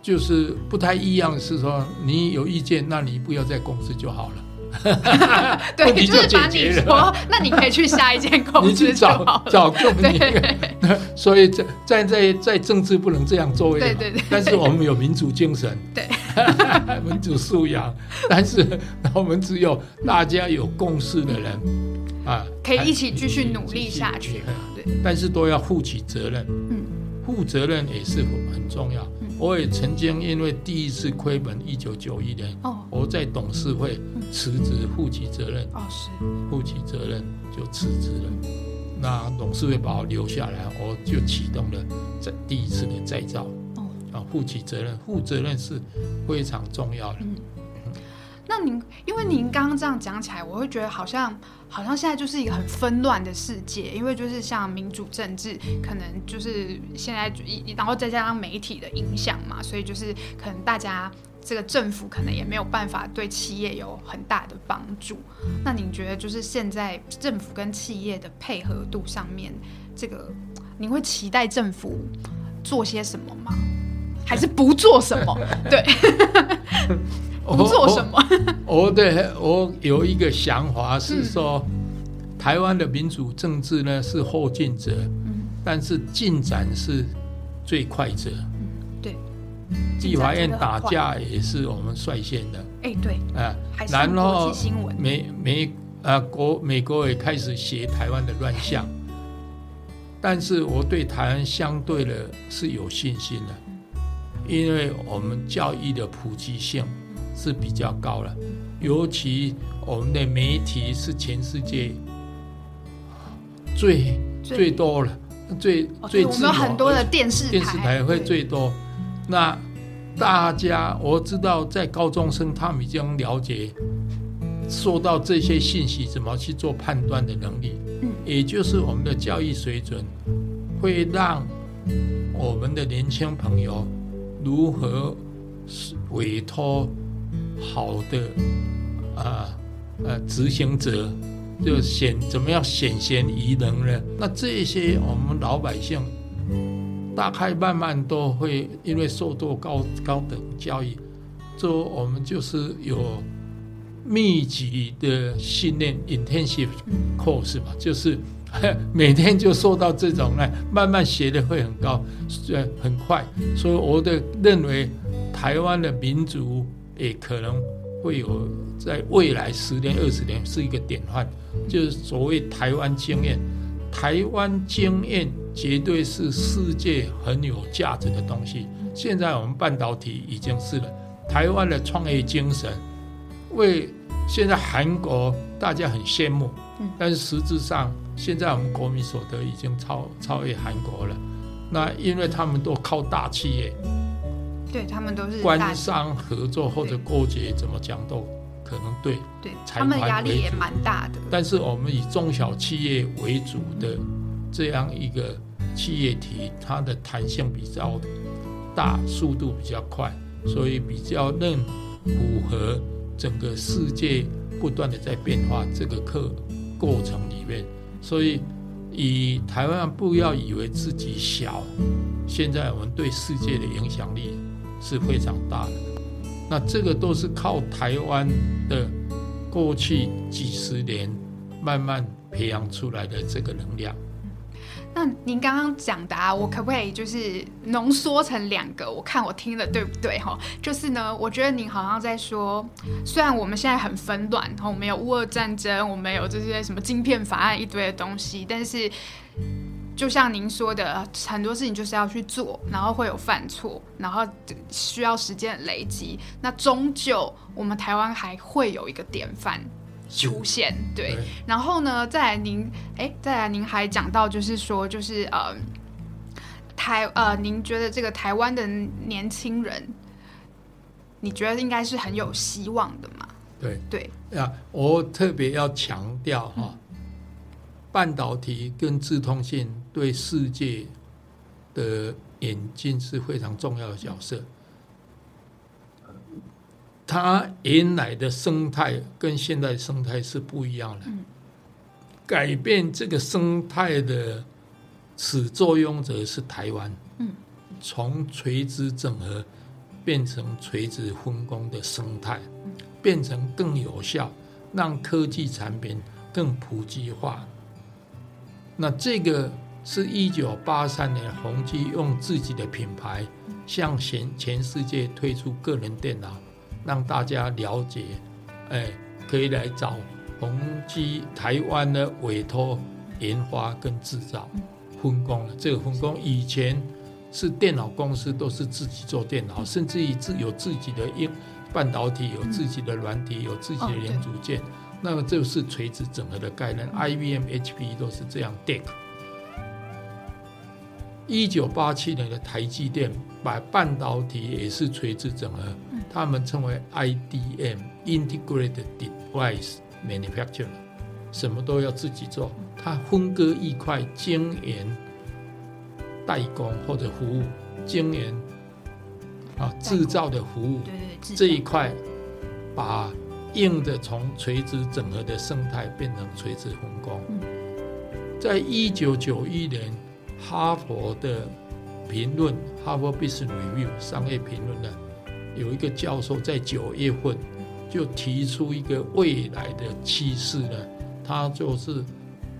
就是不太一样，是说你有意见，那你不要在公司就好了。[LAUGHS] 对，就是把你说，那你可以去下一间 [LAUGHS] 公司你去找找更你。所以在在在在政治不能这样作为。对对对。但是我们有民主精神，[LAUGHS] 对，民主素养。但是我们只有大家有共识的人啊，可以一起继续努力下去。对。但是都要负起责任。嗯。负责任也是很重要。我也曾经因为第一次亏本，一九九一年，我在董事会辞职，负起责任。哦，是负起责任就辞职了。那董事会把我留下来，我就启动了在第一次的再造。哦，啊，负起责任，负责任是非常重要的。那您，因为您刚刚这样讲起来，我会觉得好像，好像现在就是一个很纷乱的世界，因为就是像民主政治，可能就是现在，然后再加上媒体的影响嘛，所以就是可能大家这个政府可能也没有办法对企业有很大的帮助。那您觉得就是现在政府跟企业的配合度上面，这个您会期待政府做些什么吗？还是不做什么？[LAUGHS] 对。不做什么？我对我有一个想法是说，台湾的民主政治呢是后进者，但是进展是最快者。对，立法院打架也是我们率先的。哎，对，啊，然后美美啊国美国也开始写台湾的乱象，但是我对台湾相对的是有信心的，因为我们教育的普及性。是比较高了，尤其我们的媒体是全世界最最多了，最最我们很多的电视电视台会最多。那大家我知道，在高中生他们已经了解，受到这些信息怎么去做判断的能力，嗯，也就是我们的教育水准会让我们的年轻朋友如何委托。好的，啊呃，执行者就显怎么样显贤疑能呢？那这些我们老百姓大概慢慢都会因为受过高高等教育，就我们就是有密集的训练 （intensive course） 嘛，就是 [LAUGHS] 每天就受到这种呢，慢慢学的会很高，呃，很快。所以我的认为，台湾的民族。也可能会有在未来十年、二十年是一个典范，就是所谓台湾经验。台湾经验绝对是世界很有价值的东西。现在我们半导体已经是了，台湾的创业精神，为现在韩国大家很羡慕，但是实质上现在我们国民所得已经超超越韩国了。那因为他们都靠大企业，对他们都是官商合作或者勾结，怎么讲都可能对。对，他们压力也蛮大的。但是我们以中小企业为主的这样一个企业体，它的弹性比较大，速度比较快，所以比较能符合整个世界不断的在变化这个课过程里面，所以。以台湾不要以为自己小，现在我们对世界的影响力是非常大的。那这个都是靠台湾的过去几十年慢慢培养出来的这个能量。那您刚刚讲的，啊，我可不可以就是浓缩成两个？我看我听的对不对？哈，就是呢，我觉得您好像在说，虽然我们现在很纷乱，然后我们有乌俄战争，我们有这些什么晶片法案一堆的东西，但是就像您说的，很多事情就是要去做，然后会有犯错，然后需要时间累积，那终究我们台湾还会有一个典范。出现对，然后呢，再来您哎，再来您还讲到就是说就是呃台呃，您觉得这个台湾的年轻人，你觉得应该是很有希望的嘛？对对呀，我特别要强调哈，半导体跟自通信对世界的演进是非常重要的角色。它原来的生态跟现在生态是不一样的，改变这个生态的始作俑者是台湾。嗯，从垂直整合变成垂直分工的生态，变成更有效，让科技产品更普及化。那这个是一九八三年宏基用自己的品牌向全全世界推出个人电脑。让大家了解，哎，可以来找宏基台湾的委托研发跟制造分工了。这个分工以前是电脑公司都是自己做电脑，甚至于自有自己的硬半导体，有自己的软体，有自己的零组件。那么这是垂直整合的概念，IBM、HP 都是这样。DEC。一九八七年的台积电把半导体也是垂直整合。他们称为 IDM（Integrated Device Manufacturer），什么都要自己做。它分割一块晶圆代工或者服务，晶圆啊制造的服务，这一块把硬的从垂直整合的生态变成垂直分工。在一九九一年，哈佛的评论《哈佛 Business Review》商业评论呢。有一个教授在九月份就提出一个未来的趋势呢，他就是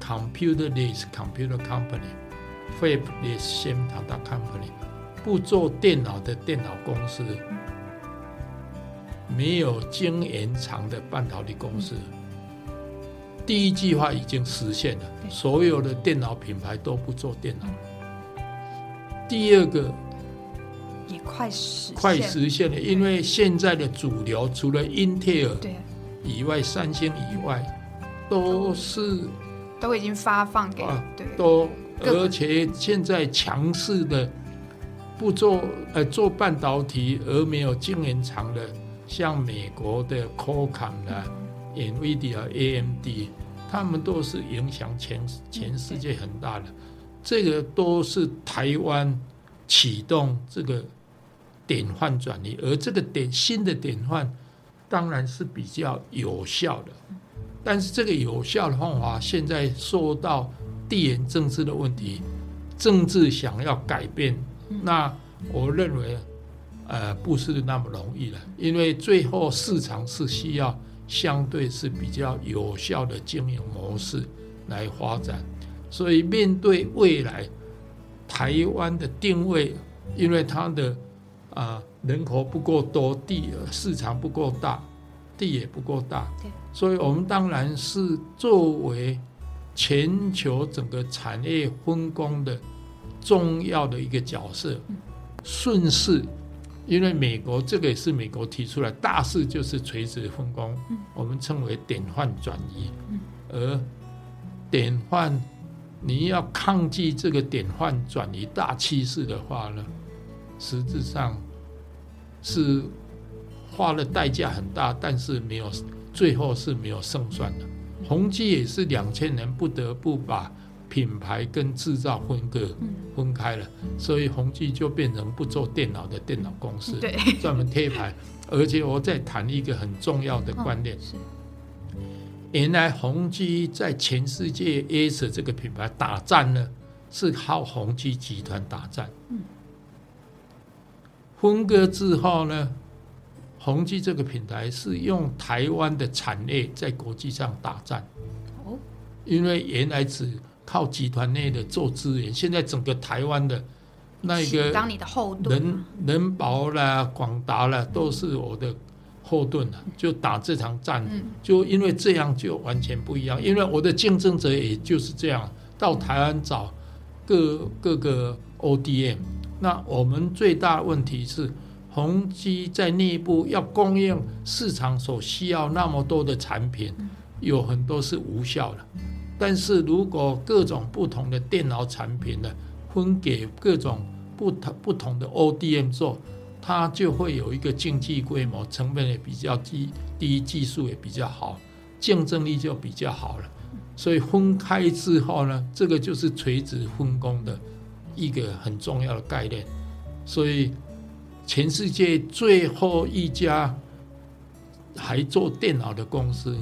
computerless computer company，fabless semiconductor company，不做电脑的电脑公司，没有晶圆厂的半导体公司。第一计划已经实现了，所有的电脑品牌都不做电脑。第二个。也快实快实现了，因为现在的主流除了英特尔以外，三星以外，都是都已经发放给对。都，而且现在强势的不做呃做半导体而没有晶圆厂的，像美国的 c o c o m 的 Nvidia、AMD，他们都是影响全全世界很大的，这个都是台湾启动这个。典范转移，而这个典新的典范当然是比较有效的，但是这个有效的方法现在受到地缘政治的问题，政治想要改变，那我认为呃不是那么容易了，因为最后市场是需要相对是比较有效的经营模式来发展，所以面对未来台湾的定位，因为它的。啊，人口不够多，地市场不够大，地也不够大，所以我们当然是作为全球整个产业分工的重要的一个角色，顺势，因为美国这个也是美国提出来，大势就是垂直分工，我们称为典范转移，而典范，你要抗拒这个典范转移大趋势的话呢，实质上是花了代价很大，但是没有最后是没有胜算的。宏基也是两千年不得不把品牌跟制造分割分开了，所以宏基就变成不做电脑的电脑公司，[LAUGHS] 专门贴牌。而且我再谈一个很重要的观念。原来宏基在全世界 AS 这个品牌打战呢，是靠宏基集团打战。嗯。分割之后呢，宏基这个品牌是用台湾的产业在国际上打战。哦。因为原来只靠集团内的做资源，现在整个台湾的那个当你的后盾，人人保啦、广达啦，都是我的。后盾了，就打这场战，就因为这样就完全不一样。因为我的竞争者也就是这样，到台湾找各各个 ODM。那我们最大问题是，宏基在内部要供应市场所需要那么多的产品，有很多是无效的。但是如果各种不同的电脑产品呢，分给各种不同不同的 ODM 做。它就会有一个经济规模，成本也比较低，低技术也比较好，竞争力就比较好了。所以分开之后呢，这个就是垂直分工的一个很重要的概念。所以全世界最后一家还做电脑的公司，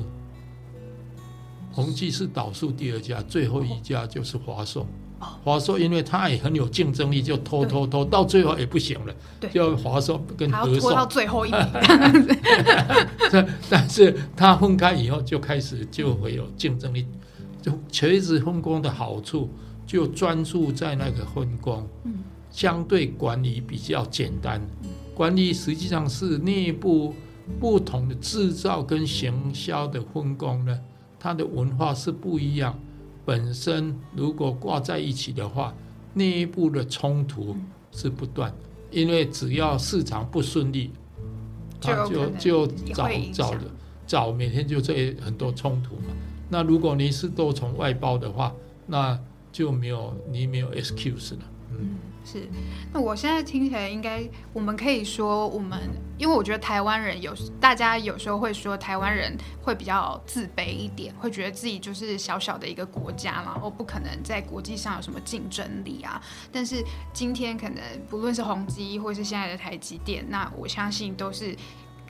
宏基是倒数第二家，最后一家就是华硕。华硕因为它也很有竞争力，就拖拖拖，到最后也不行了，就华硕跟德硕。到最后一名。但 [LAUGHS] 但是它分开以后就开始就会有竞争力，就垂直分工的好处就专注在那个分工，相对管理比较简单。管理实际上是内部不同的制造跟行销的分工呢，它的文化是不一样。本身如果挂在一起的话，内部的冲突是不断，因为只要市场不顺利，他就就找找的找每天就这很多冲突嘛。那如果你是都从外包的话，那就没有你没有 excuse 了，嗯。是，那我现在听起来应该，我们可以说，我们因为我觉得台湾人有，大家有时候会说台湾人会比较自卑一点，会觉得自己就是小小的一个国家嘛，我不可能在国际上有什么竞争力啊。但是今天可能不论是宏基或是现在的台积电，那我相信都是。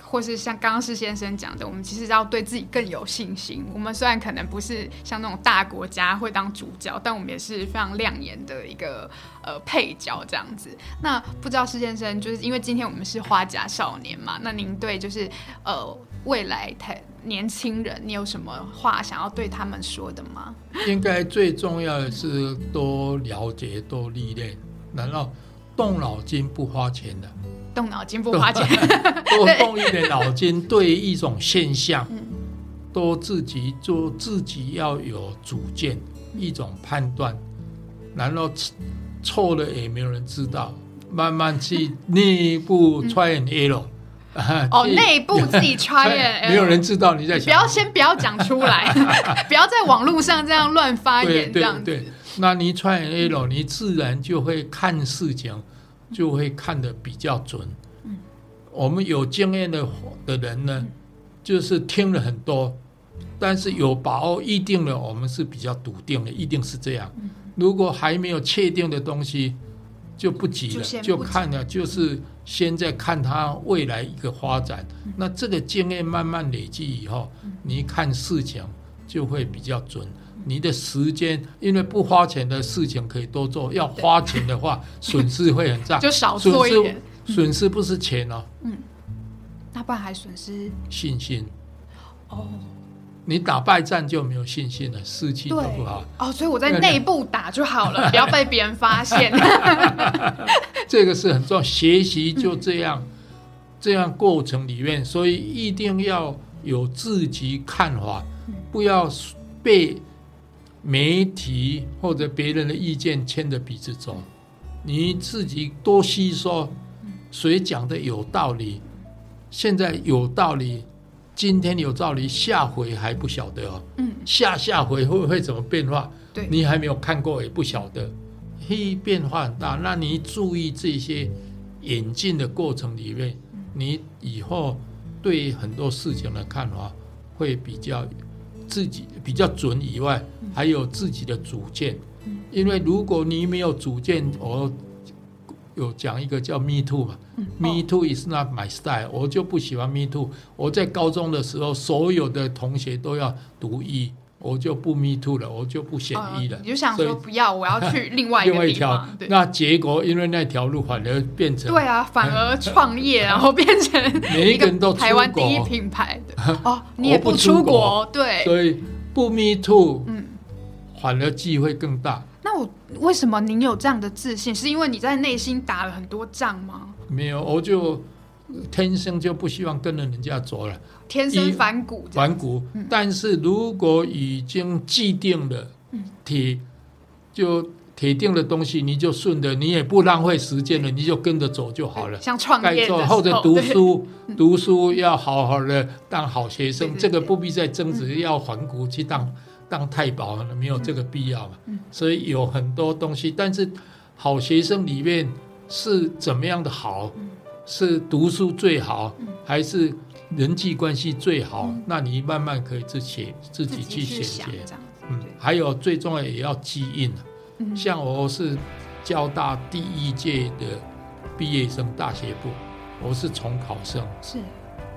或是像刚刚施先生讲的，我们其实要对自己更有信心。我们虽然可能不是像那种大国家会当主角，但我们也是非常亮眼的一个呃配角这样子。那不知道施先生，就是因为今天我们是花甲少年嘛，那您对就是呃未来台年轻人，你有什么话想要对他们说的吗？[LAUGHS] 应该最重要的是多了解、多历练，难道动脑筋不花钱的？动脑筋不花钱，[LAUGHS] 多动一点脑筋，对一种现象，多自己做，自己要有主见，一种判断，然后错了也没有人知道，慢慢去内部 try and error。哦，[LAUGHS] 内部自己 try and [LAUGHS] 没有人知道你在。不要先不要讲出来，不要在网络上这样乱发言这样子。那你 try and error，你自然就会看事情。就会看得比较准。嗯，我们有经验的的人呢，就是听了很多，但是有把握一定的，我们是比较笃定的，一定是这样。如果还没有确定的东西，就不急了，就看了，就是现在看它未来一个发展。那这个经验慢慢累积以后，你看事情就会比较准。你的时间，因为不花钱的事情可以多做，要花钱的话，[LAUGHS] 损失会很大，[LAUGHS] 就少做一点。损失不是钱哦，嗯，那不然还损失信心。哦，你打败战就没有信心了，士气就不好。哦，所以我在内部打就好了，[LAUGHS] 不要被别人发现。这个是很重要，学习就这样，这样过程里面，所以一定要有自己看法，不要被。媒体或者别人的意见牵着鼻子走，你自己多吸收，谁讲的有道理？现在有道理，今天有道理，下回还不晓得哦。嗯，下下回会会怎么变化？对，你还没有看过，也不晓得，嘿，变化很大。那你注意这些演进的过程里面，你以后对很多事情的看法会比较自己比较准以外，还有自己的主见。因为如果你没有主见，我有讲一个叫 “me too” 嘛，“me too is not my style”，我就不喜欢 “me too”。我在高中的时候，所有的同学都要读医，我就不 “me too” 了，我就不选医了。你就想说不要，我要去 [LAUGHS] 另外一个地方。那结果因为那条路反而变成对啊，反而创业，然后变成 [LAUGHS] 每一个人都台湾第一品牌的哦，你也不出国，对，[LAUGHS] 所以不 “me too”，嗯，反而机会更大。那我为什么您有这样的自信？是因为你在内心打了很多仗吗？没有，我就天生就不希望跟着人家走了，天生反骨。反骨。但是如果已经既定的铁，就铁定的东西，你就顺着，你也不浪费时间了，你就跟着走就好了。像创业或者读书，读书要好好的当好学生，这个不必再争执，要反骨去当。当太保没有这个必要嘛？所以有很多东西，但是好学生里面是怎么样的好？是读书最好，还是人际关系最好？那你慢慢可以自己自己去选择。嗯，还有最重要也要基因像我是交大第一届的毕业生，大学部，我是重考生，是，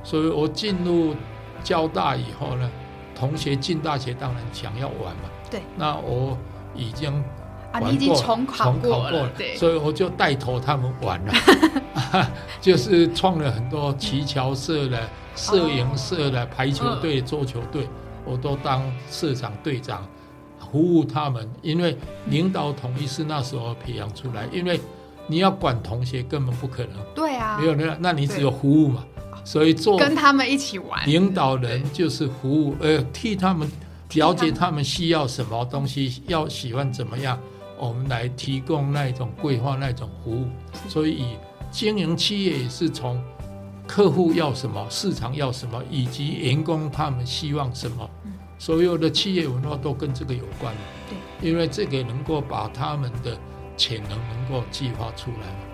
所以我进入交大以后呢。同学进大学当然想要玩嘛，对。那我已经啊，你已经重考过了，对。所以我就带头他们玩了，[LAUGHS] [LAUGHS] 就是创了很多旗桥社的、摄影社的、排球队、桌球队，我都当社长、队长，服务他们。因为领导统一是那时候培养出来，因为你要管同学根本不可能，对啊，没有那，那你只有服务嘛。所以做跟他们一起玩，领导人就是服务，呃，替他们了解他们需要什么东西，要喜欢怎么样，我们来提供那一种规划那一种服务。所以经营企业也是从客户要什么，市场要什么，以及员工他们希望什么，所有的企业文化都跟这个有关。对，因为这个能够把他们的潜能能够激发出来。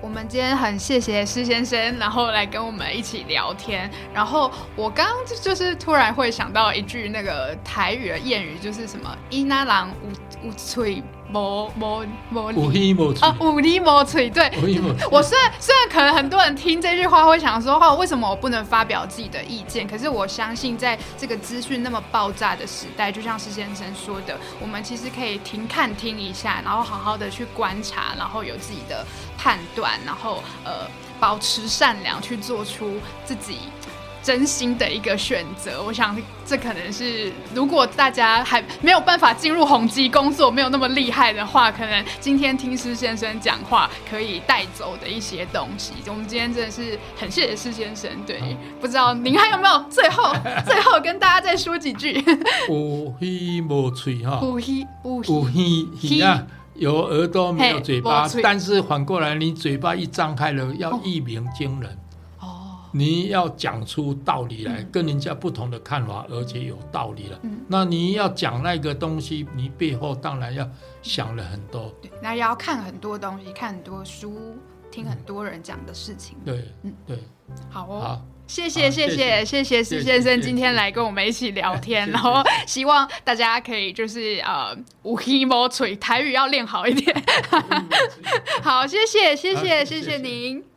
我们今天很谢谢施先生，然后来跟我们一起聊天。然后我刚刚就就是突然会想到一句那个台语的谚语，就是什么“伊那郎无无吹”。无无无理啊，无理无嘴。对，我虽然虽然可能很多人听这句话会想说，话为什么我不能发表自己的意见？可是我相信，在这个资讯那么爆炸的时代，就像施先生说的，我们其实可以停看听一下，然后好好的去观察，然后有自己的判断，然后呃，保持善良，去做出自己。真心的一个选择，我想这可能是如果大家还没有办法进入宏基工作，没有那么厉害的话，可能今天听施先生讲话可以带走的一些东西。我们今天真的是很谢谢施先生。对，不知道您还有没有最后最后跟大家再说几句？有耳无嘴哈，有耳有耳啊，有耳朵没有嘴巴，但是反过来，你嘴巴一张开了，要一鸣惊人。你要讲出道理来，跟人家不同的看法，而且有道理了。嗯，那你要讲那个东西，你背后当然要想了很多。对，那要看很多东西，看很多书，听很多人讲的事情。对，嗯，对。好哦，好，谢谢，谢谢，谢谢施先生今天来跟我们一起聊天，然后希望大家可以就是呃，无黑毛锤台语要练好一点。好，谢谢，谢谢，谢谢您。